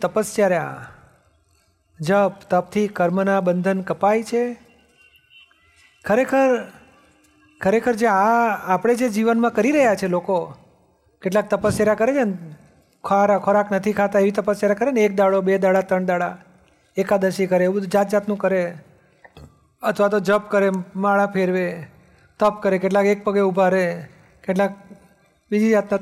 તપસ્યા જપ, તપથી કર્મના બંધન કપાય છે? ખરેખર ખરેખર જે આ, આપણે જે જીવનમાં કરી રહ્યા છે લોકો, કેટલાક તપસ્યા કરે છે ને? ખોરાક ખોરાક નથી ખાતા એવી તપશ્ચર્યા કરે ને? એક દાડો, બે દાડા, ત્રણ દાડા, એકાદશી કરે, એવું જાત જાતનું કરે. અથવા તો જપ કરે, માળા ફેરવે, તપ કરે, કેટલાક એક પગે ઊભા રહે, કેટલાક બીજી જાતના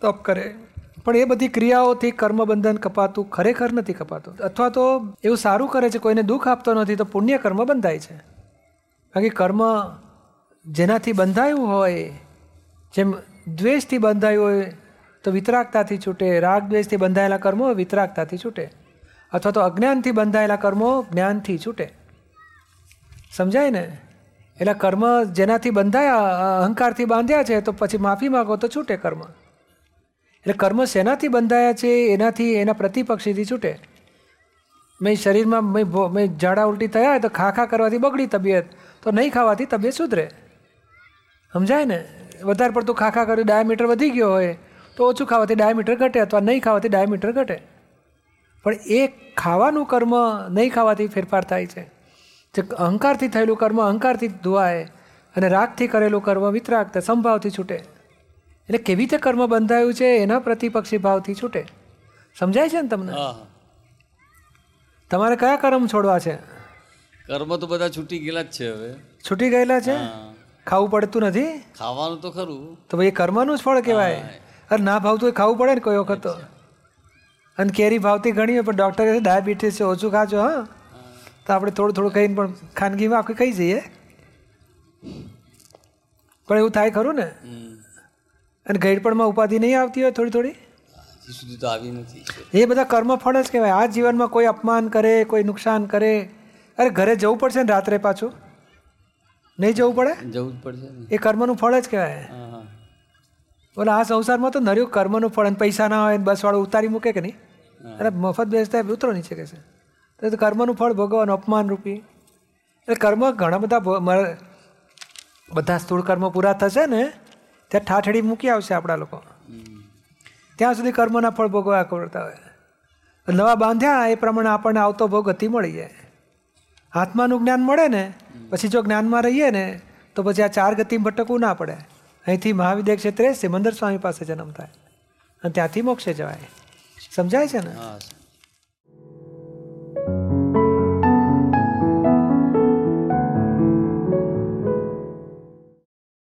તપ કરે. પણ એ બધી ક્રિયાઓથી કર્મબંધન કપાતું ખરેખર નથી કપાતું. અથવા તો એવું સારું કરે છે, કોઈને દુઃખ આપતો નથી, તો પુણ્ય કર્મ બંધાય છે. બાકી કર્મ જેનાથી બંધાયું હોય, જેમ દ્વેષથી બંધાયું હોય, તો વિતરાગતાથી છૂટે, રાગ દ્વેષથી બંધાયેલા કર્મો વિતરાગતાથી છૂટે. અથવા તો અજ્ઞાનથી બંધાયેલા કર્મો જ્ઞાનથી છૂટે. સમજાય ને? એટલે કર્મ જેનાથી બંધાયા, અહંકારથી બાંધ્યા છે, તો પછી માફી માગો તો છૂટે કર્મ. એટલે કર્મ શેનાથી બંધાયા છે? એનાથી એના પ્રતિપક્ષીથી છૂટે. મેં શરીરમાં મેં ઝાડા ઉલટી થયા તો ખા ખા કરવાથી બગડી તબિયત. તો નહીં ખાવાથી તબિયત સુધરે. સમજાય ને? વધારે પડતું ખા ખા કર્યું, ડાયામીટર વધી ગયો હોય, તો ઓછું ખાવાથી ડાયામીટર ઘટે અથવા નહીં ખાવાથી ડાયામીટર ઘટે. પણ એ ખાવાનું કર્મ નહીં ખાવાથી ફેરફાર થાય છે. જે અહંકારથી થયેલું કર્મ અહંકારથી ધોવાય અને રાગથી કરેલું કર્મ વિતરાગ સંભાવથી છૂટે. એટલે કેવી રીતે કર્મ બંધાયું છે એના પ્રતિપક્ષી ભાવથી છૂટે. સમજાય છે ને તમને? તમારે કયા કર્મ છોડવા છે? કર્મ તો બધા છૂટી ગયેલા જ છે હવે. છૂટી ગયેલા છે? ખાવું પડતું નથી? ખાવાનું તો ખરું. તો ભાઈ કર્મનું જ ફળ કહેવાય. અરે ના ભાવતું એ ખાવું પડે ને કોઈ વખત તો. અને કેરી ભાવતી ઘણી હોય પણ ડૉક્ટરે ડાયાબિટીસ છે ઓછું ખાજો હા. તો આપણે થોડું થોડું ખાઈને પણ ખાનગીમાં આપણે ખાઈ જઈએ. પણ એવું થાય ખરું ને? અને ગઈડપણમાં ઉપાધિ નહીં આવતી હોય થોડી થોડી? સુધી તો આવી નથી. એ બધા કર્મ ફળ જ કહેવાય. આ જીવનમાં કોઈ અપમાન કરે કોઈ નુકસાન કરે. અરે ઘરે જવું પડશે ને રાત્રે પાછું? નહીં જવું પડે? જવું જ પડશે એ કર્મનું ફળ જ કહેવાય. બોલે આ સંસારમાં તો નર્યું કર્મનું ફળ અને પૈસા ના હોય બસ વાળો ઉતારી મૂકે કે નહીં? અરે મફત બેસતા ઉતરો નીચે કે છે. તો કર્મનું ફળ ભોગવવાનું અપમાન રૂપી. એટલે કર્મ ઘણા બધા બધા સ્થૂળ કર્મ પૂરા થશે ને ત્યાં ઠાઠડી મૂકી આવશે આપણા લોકો. ત્યાં સુધી કર્મના ફળ ભોગવવા કરતા હોય. નવા બાંધ્યા, એ પ્રમાણે આપણને આવતો ભોગ ગતિ મળી જાય. આત્માનું જ્ઞાન મળે ને, પછી જો જ્ઞાનમાં રહીએ ને, તો પછી આ ચાર ગતિ ભટકવું ના પડે. અહીંથી મહાવિદ્ય ક્ષેત્રે સિમંદર સ્વામી પાસે જન્મ થાય. અને ત્યાંથી મોક્ષે જવાય. સમજાય છે ને?